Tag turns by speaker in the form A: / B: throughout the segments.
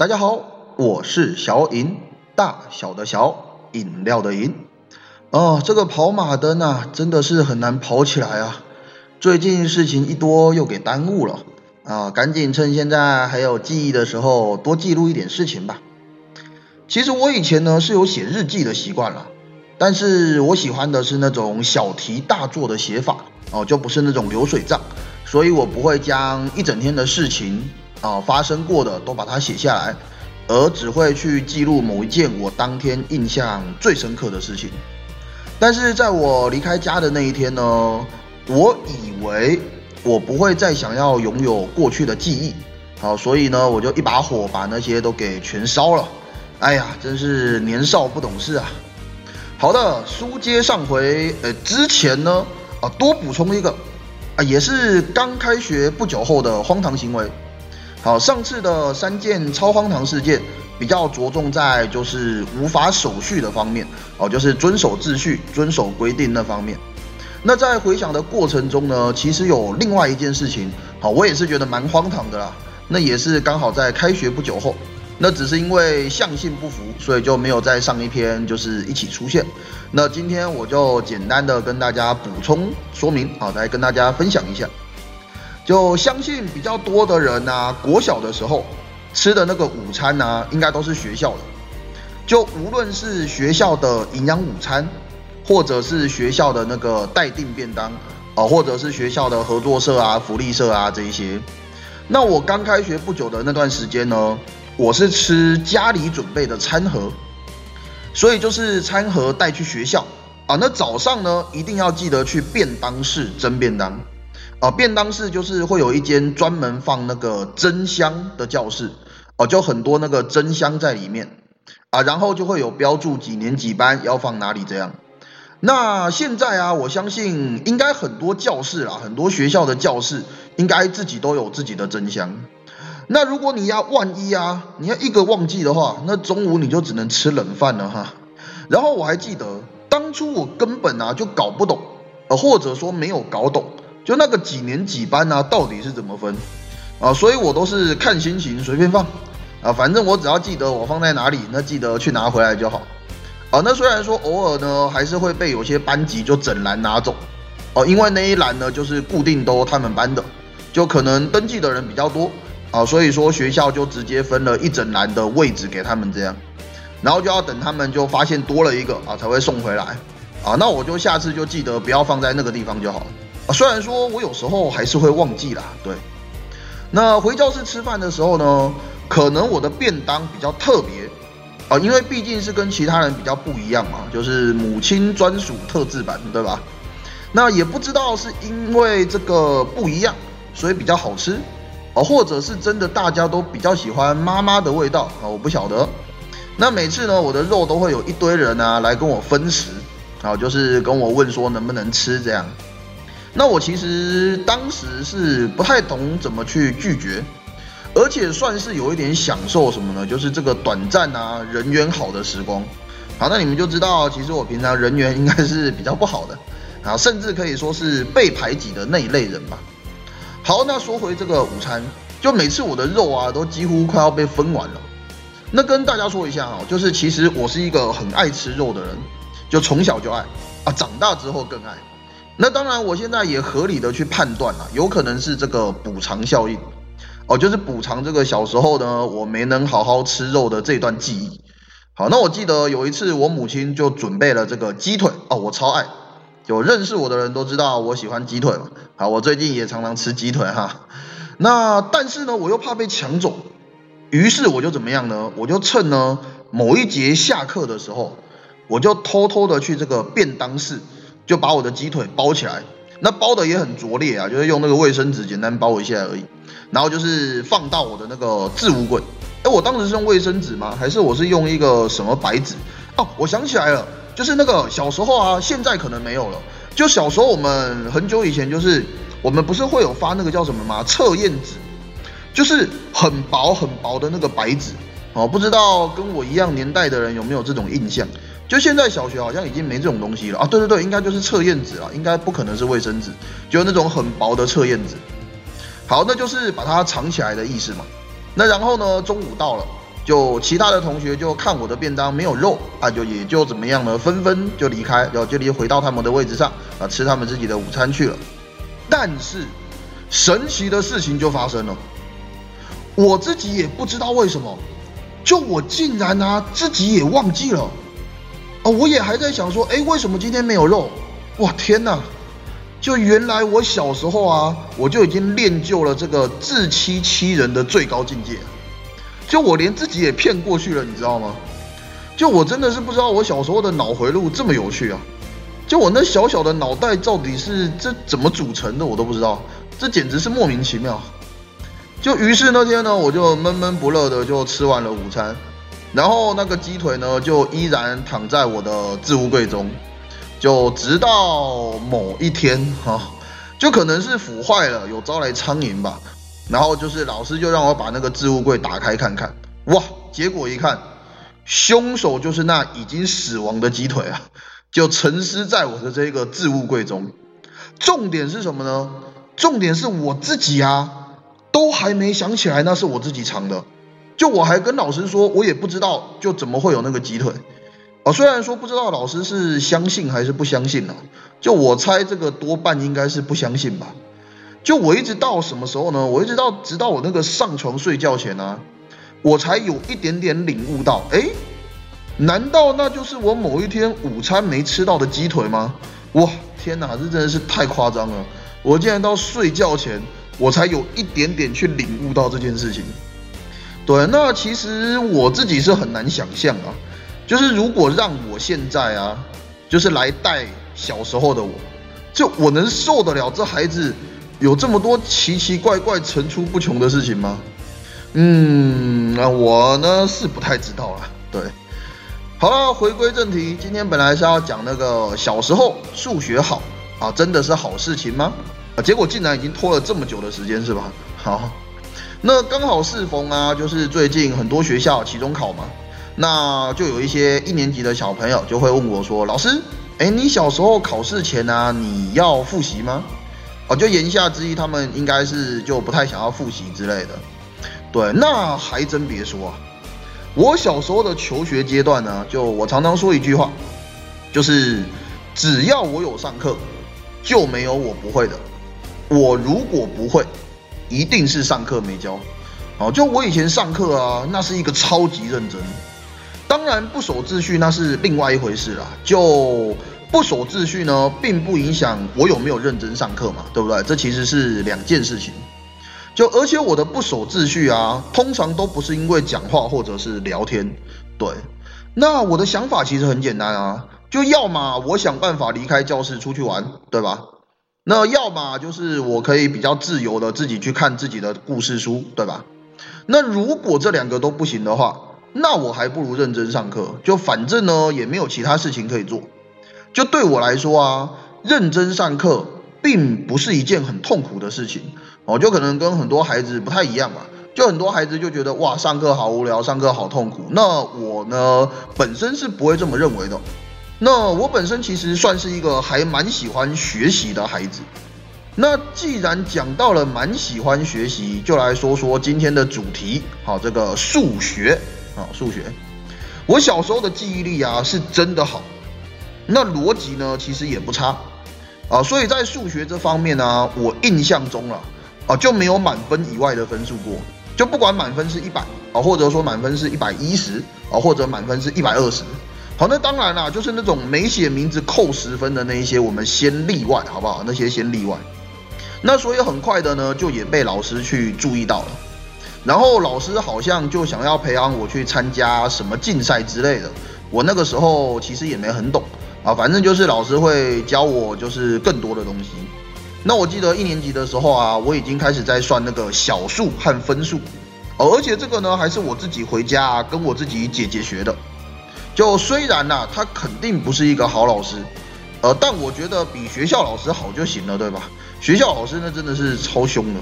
A: 大家好，我是小尹，大小的小饮料的饮。哦，这个跑马灯啊，真的是很难跑起来啊。最近事情一多，又给耽误了啊，赶紧趁现在还有记忆的时候，多记录一点事情吧。其实我以前呢是有写日记的习惯了，但是我喜欢的是那种小题大做的写法哦，就不是那种流水账，所以我不会将一整天的事情。啊，发生过的都把它写下来，而只会去记录某一件我当天印象最深刻的事情。但是在我离开家的那一天呢，我以为我不会再想要拥有过去的记忆，好，所以呢，我就一把火把那些都给全烧了。哎呀，真是年少不懂事啊！好的，书接上回，呃，之前呢，啊，多补充一个，啊，也是刚开学不久后的荒唐行为。好，上次的三件超荒唐事件比较着重在就是无法守序的方面，哦，就是遵守秩序、遵守规定那方面。那在回想的过程中呢，其实有另外一件事情，好，我也是觉得蛮荒唐的啦。那也是刚好在开学不久后，那只是因为相性不符，所以就没有在上一篇就是一起出现。那今天我就简单的跟大家补充说明，好，来跟大家分享一下。就相信比较多的人呐，国小的时候吃的那个午餐呐，应该都是学校的。就无论是学校的营养午餐，或者是学校的那个待定便当，啊，或者是学校的合作社啊、福利社啊这一些。那我刚开学不久的那段时间呢，我是吃家里准备的餐盒，所以就是餐盒带去学校啊。那早上呢，一定要记得去便当室蒸便当。啊，便当室就是会有一间专门放那个蒸箱的教室，哦，就很多那个蒸箱在里面，啊，然后就会有标注几年几班要放哪里这样。那现在啊，我相信应该很多教室啦，很多学校的教室应该自己都有自己的蒸箱。那如果你要万一啊，你要一个忘记的话，那中午你就只能吃冷饭了哈。然后我还记得当初我根本啊就搞不懂，呃，或者说没有搞懂。就那个几年几班呢？到底是怎么分啊？所以我都是看心情随便放啊，反正我只要记得我放在哪里，那记得去拿回来就好啊。那虽然说偶尔呢，还是会被有些班级就整篮拿走哦，因为那一栏呢就是固定都他们班的，就可能登记的人比较多啊，所以说学校就直接分了一整栏的位置给他们这样，然后就要等他们就发现多了一个啊才会送回来啊。那我就下次就记得不要放在那个地方就好了。虽然说我有时候还是会忘记啦，对。那回教室吃饭的时候呢，可能我的便当比较特别啊，因为毕竟是跟其他人比较不一样嘛，就是母亲专属特制版，对吧？那也不知道是因为这个不一样，所以比较好吃啊，或者是真的大家都比较喜欢妈妈的味道啊，我不晓得。那每次呢，我的肉都会有一堆人啊来跟我分食啊，就是跟我问说能不能吃这样。那我其实当时是不太懂怎么去拒绝，而且算是有一点享受什么呢？就是这个短暂啊人缘好的时光。好，那你们就知道，其实我平常人缘应该是比较不好的啊，甚至可以说是被排挤的那一类人吧。好，那说回这个午餐，就每次我的肉啊都几乎快要被分完了。那跟大家说一下哈，就是其实我是一个很爱吃肉的人，就从小就爱啊，长大之后更爱。那当然，我现在也合理的去判断了，有可能是这个补偿效应，哦，就是补偿这个小时候呢我没能好好吃肉的这段记忆。好，那我记得有一次我母亲就准备了这个鸡腿，哦，我超爱，有认识我的人都知道我喜欢鸡腿嘛。好，我最近也常常吃鸡腿哈。那但是呢，我又怕被抢走，于是我就怎么样呢？我就趁呢某一节下课的时候，我就偷偷的去这个便当室。就把我的鸡腿包起来，那包的也很拙劣啊，就是用那个卫生纸简单包一下而已。然后就是放到我的那个置物柜。哎，我当时是用卫生纸吗？还是我是用一个什么白纸？哦，我想起来了，就是那个小时候啊，现在可能没有了。就小时候我们很久以前，就是我们不是会有发那个叫什么吗？测验纸，就是很薄很薄的那个白纸。哦，不知道跟我一样年代的人有没有这种印象？就现在小学好像已经没这种东西了啊！对对对，应该就是测验纸啊，应该不可能是卫生纸，就那种很薄的测验纸。好，那就是把它藏起来的意思嘛。那然后呢，中午到了，就其他的同学就看我的便当没有肉啊，就也就怎么样呢，纷纷就离开，然后就离回到他们的位置上啊，吃他们自己的午餐去了。但是神奇的事情就发生了，我自己也不知道为什么，就我竟然啊自己也忘记了，哦，我也还在想说，哎，为什么今天没有肉？哇，天哪！就原来我小时候啊，我就已经练就了这个自欺欺人的最高境界。就我连自己也骗过去了，你知道吗？就我真的是不知道我小时候的脑回路这么有趣啊！就我那小小的脑袋到底是这怎么组成的，我都不知道，这简直是莫名其妙。就于是那天呢，我就闷闷不乐的就吃完了午餐，然后那个鸡腿呢就依然躺在我的置物柜中，就直到某一天哈，就可能是腐坏了，有招来苍蝇吧。然后就是老师就让我把那个置物柜打开看看，哇！结果一看，凶手就是那已经死亡的鸡腿啊，就沉尸在我的这个置物柜中。重点是什么呢？重点是我自己啊，都还没想起来那是我自己藏的。就我还跟老师说，我也不知道，就怎么会有那个鸡腿。哦，虽然说不知道老师是相信还是不相信呢，就我猜这个多半应该是不相信吧。就我一直到什么时候呢？我一直到直到我那个上床睡觉前呢，我才有一点点领悟到，哎，难道那就是我某一天午餐没吃到的鸡腿吗？哇，天哪，这真的是太夸张了！我竟然到睡觉前，我才有一点点去领悟到这件事情。对，那其实我自己是很难想象啊，就是如果让我现在啊，就是来带小时候的我，就我能受得了这孩子。有这么多奇奇怪怪、层出不穷的事情吗？嗯，那我呢是不太知道了。对，好了，回归正题，今天本来是要讲那个小时候数学好啊，真的是好事情吗？啊，结果竟然已经拖了这么久的时间，是吧？好，那刚好适逢啊，就是最近很多学校期中考嘛，那就有一些一年级的小朋友就会问我说：“老师，哎，你小时候考试前呢，你要复习吗？”哦，就言下之意，他们应该是就不太想要复习之类的。对，那还真别说啊，我小时候的求学阶段呢，就我常常说一句话，就是只要我有上课，就没有我不会的。我如果不会，一定是上课没教。哦，就我以前上课啊，那是一个超级认真。当然不守秩序那是另外一回事啦，就。不守秩序呢，并不影响我有没有认真上课嘛，对不对？这其实是两件事情。就而且我的不守秩序啊，通常都不是因为讲话或者是聊天。对，那我的想法其实很简单啊，就要么我想办法离开教室出去玩，对吧？那要么就是我可以比较自由的自己去看自己的故事书，对吧？那如果这两个都不行的话，那我还不如认真上课，就反正呢也没有其他事情可以做。就对我来说啊，认真上课并不是一件很痛苦的事情哦，就可能跟很多孩子不太一样吧。就很多孩子就觉得哇，上课好无聊，上课好痛苦。那我呢，本身是不会这么认为的。那我本身其实算是一个还蛮喜欢学习的孩子。那既然讲到了蛮喜欢学习，就来说说今天的主题，好，这个数学啊，数学。我小时候的记忆力啊，是真的好。那逻辑呢，其实也不差啊，所以在数学这方面呢，我印象中了啊，就没有满分以外的分数过，就不管满分是一百啊，或者说满分是一百一十啊，或者满分是一百二十，好，那当然啦，就是那种没写名字扣十分的那一些，我们先例外，好不好？那些先例外。那所以很快的呢，就也被老师去注意到了，然后老师好像就想要培养我去参加什么竞赛之类的，我那个时候其实也没很懂。啊，反正就是老师会教我，就是更多的东西。那我记得一年级的时候啊，我已经开始在算那个小数和分数，而且这个呢还是我自己回家跟我自己姐姐学的。就虽然呐，他肯定不是一个好老师，呃，但我觉得比学校老师好就行了，对吧？学校老师那真的是超凶的。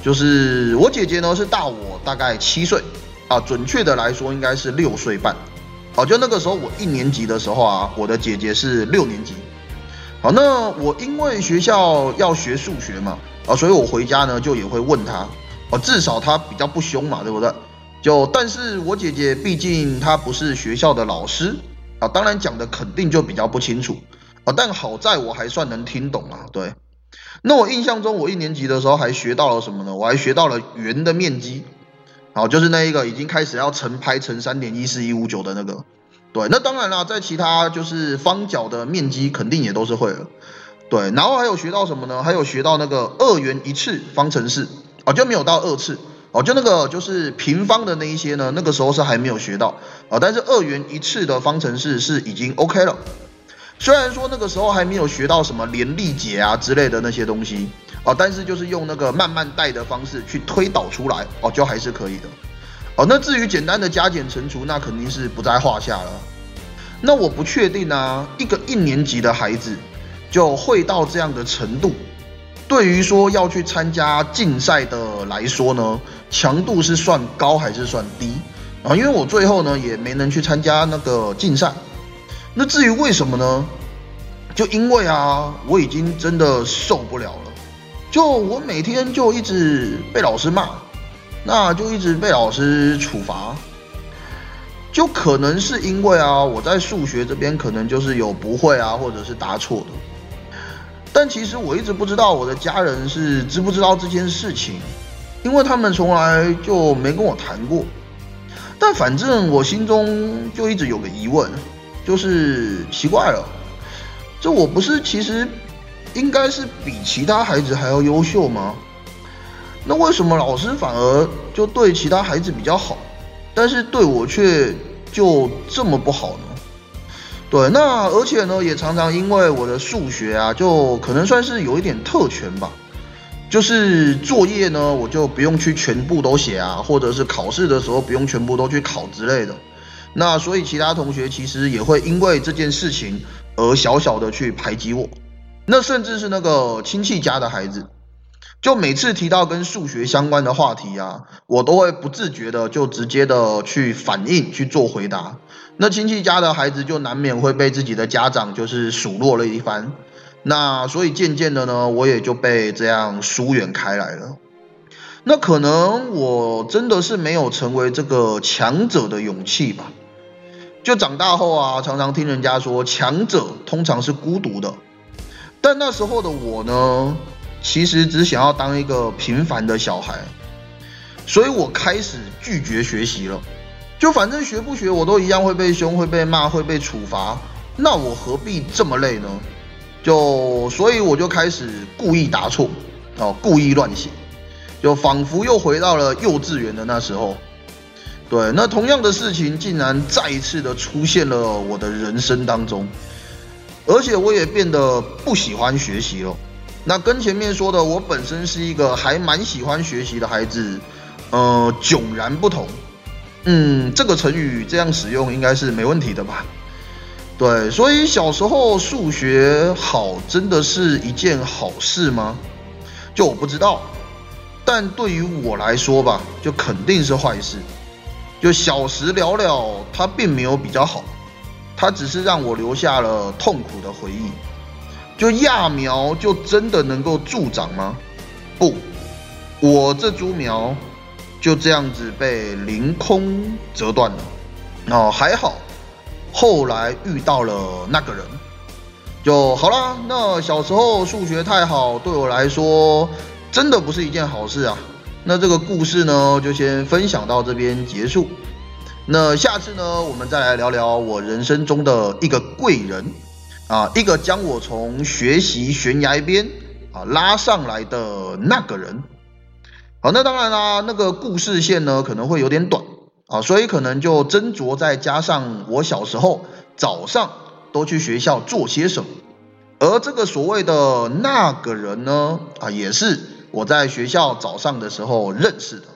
A: 就是我姐姐呢是大我大概七岁，啊，准确的来说应该是六岁半。好，就那个时候我一年级的时候啊，我的姐姐是六年级。好，那我因为学校要学数学嘛，啊，所以我回家呢就也会问她，哦，至少她比较不凶嘛，对不对？就但是我姐姐毕竟她不是学校的老师啊，当然讲的肯定就比较不清楚啊。但好在我还算能听懂啊。对，那我印象中我一年级的时候还学到了什么呢？我还学到了圆的面积，好，就是那一个已经开始要乘拍乘三点一四一五九的那个。对，那当然了，在其他就是方角的面积肯定也都是会了。对，然后还有学到什么呢？还有学到那个二元一次方程式啊，就没有到二次哦，就那个就是平方的那一些呢，那个时候是还没有学到啊。但是二元一次的方程式是已经 OK 了。虽然说那个时候还没有学到什么联立解啊之类的那些东西啊，但是就是用那个慢慢带的方式去推导出来哦，就还是可以的。哦，那至于简单的加减乘除，那肯定是不在话下了。那我不确定啊，一个一年级的孩子。就会到这样的程度，对于说要去参加竞赛的来说呢，强度是算高还是算低啊？因为我最后呢也没能去参加那个竞赛。那至于为什么呢？就因为啊，我已经真的受不了了。就我每天就一直被老师骂，那就一直被老师处罚。就可能是因为啊，我在数学这边可能就是有不会啊，或者是答错的。但其实我一直不知道我的家人是知不知道这件事情，因为他们从来就没跟我谈过。但反正我心中就一直有个疑问，就是奇怪了，这我不是其实应该是比其他孩子还要优秀吗？那为什么老师反而就对其他孩子比较好，但是对我却就这么不好呢？对，那而且呢，也常常因为我的数学啊，就可能算是有一点特权吧，就是作业呢，我就不用去全部都写啊，或者是考试的时候不用全部都去考之类的。那所以其他同学其实也会因为这件事情而小小的去排挤我。那甚至是那个亲戚家的孩子，就每次提到跟数学相关的话题啊，我都会不自觉的就直接的去反应去做回答。那亲戚家的孩子就难免会被自己的家长就是数落了一番，那所以渐渐的呢，我也就被这样疏远开来了。那可能我真的是没有成为这个强者的勇气吧。就长大后啊，常常听人家说强者通常是孤独的，但那时候的我呢，其实只想要当一个平凡的小孩，所以我开始拒绝学习了。就反正学不学我都一样会被凶会被骂会被处罚，那我何必这么累呢？就所以我就开始故意答错，哦，故意乱写，就仿佛又回到了幼稚园的那时候。对，那同样的事情竟然再一次的出现了我的人生当中，而且我也变得不喜欢学习了。那跟前面说的我本身是一个还蛮喜欢学习的孩子，呃，迥然不同。嗯，这个成语这样使用应该是没问题的吧？对，所以小时候数学好真的是一件好事吗？就我不知道，但对于我来说吧，就肯定是坏事。就小时了了，它并没有比较好，它只是让我留下了痛苦的回忆。就揠苗就真的能够助长吗？不，我这株苗。就这样子被凌空折断了，哦，还好，后来遇到了那个人，就好啦。那小时候数学太好，对我来说真的不是一件好事啊。那这个故事呢，就先分享到这边结束。那下次呢，我们再来聊聊我人生中的一个贵人啊，一个将我从学习悬崖边啊拉上来的那个人。好，那当然啦，那个故事线呢可能会有点短啊，所以可能就斟酌再加上我小时候早上都去学校做些什么，而这个所谓的那个人呢啊，也是我在学校早上的时候认识的。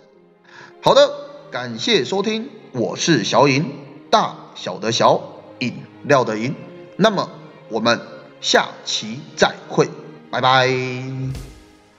A: 好的，感谢收听，我是小尹，大小的小饮料的饮，那么我们下期再会，拜拜。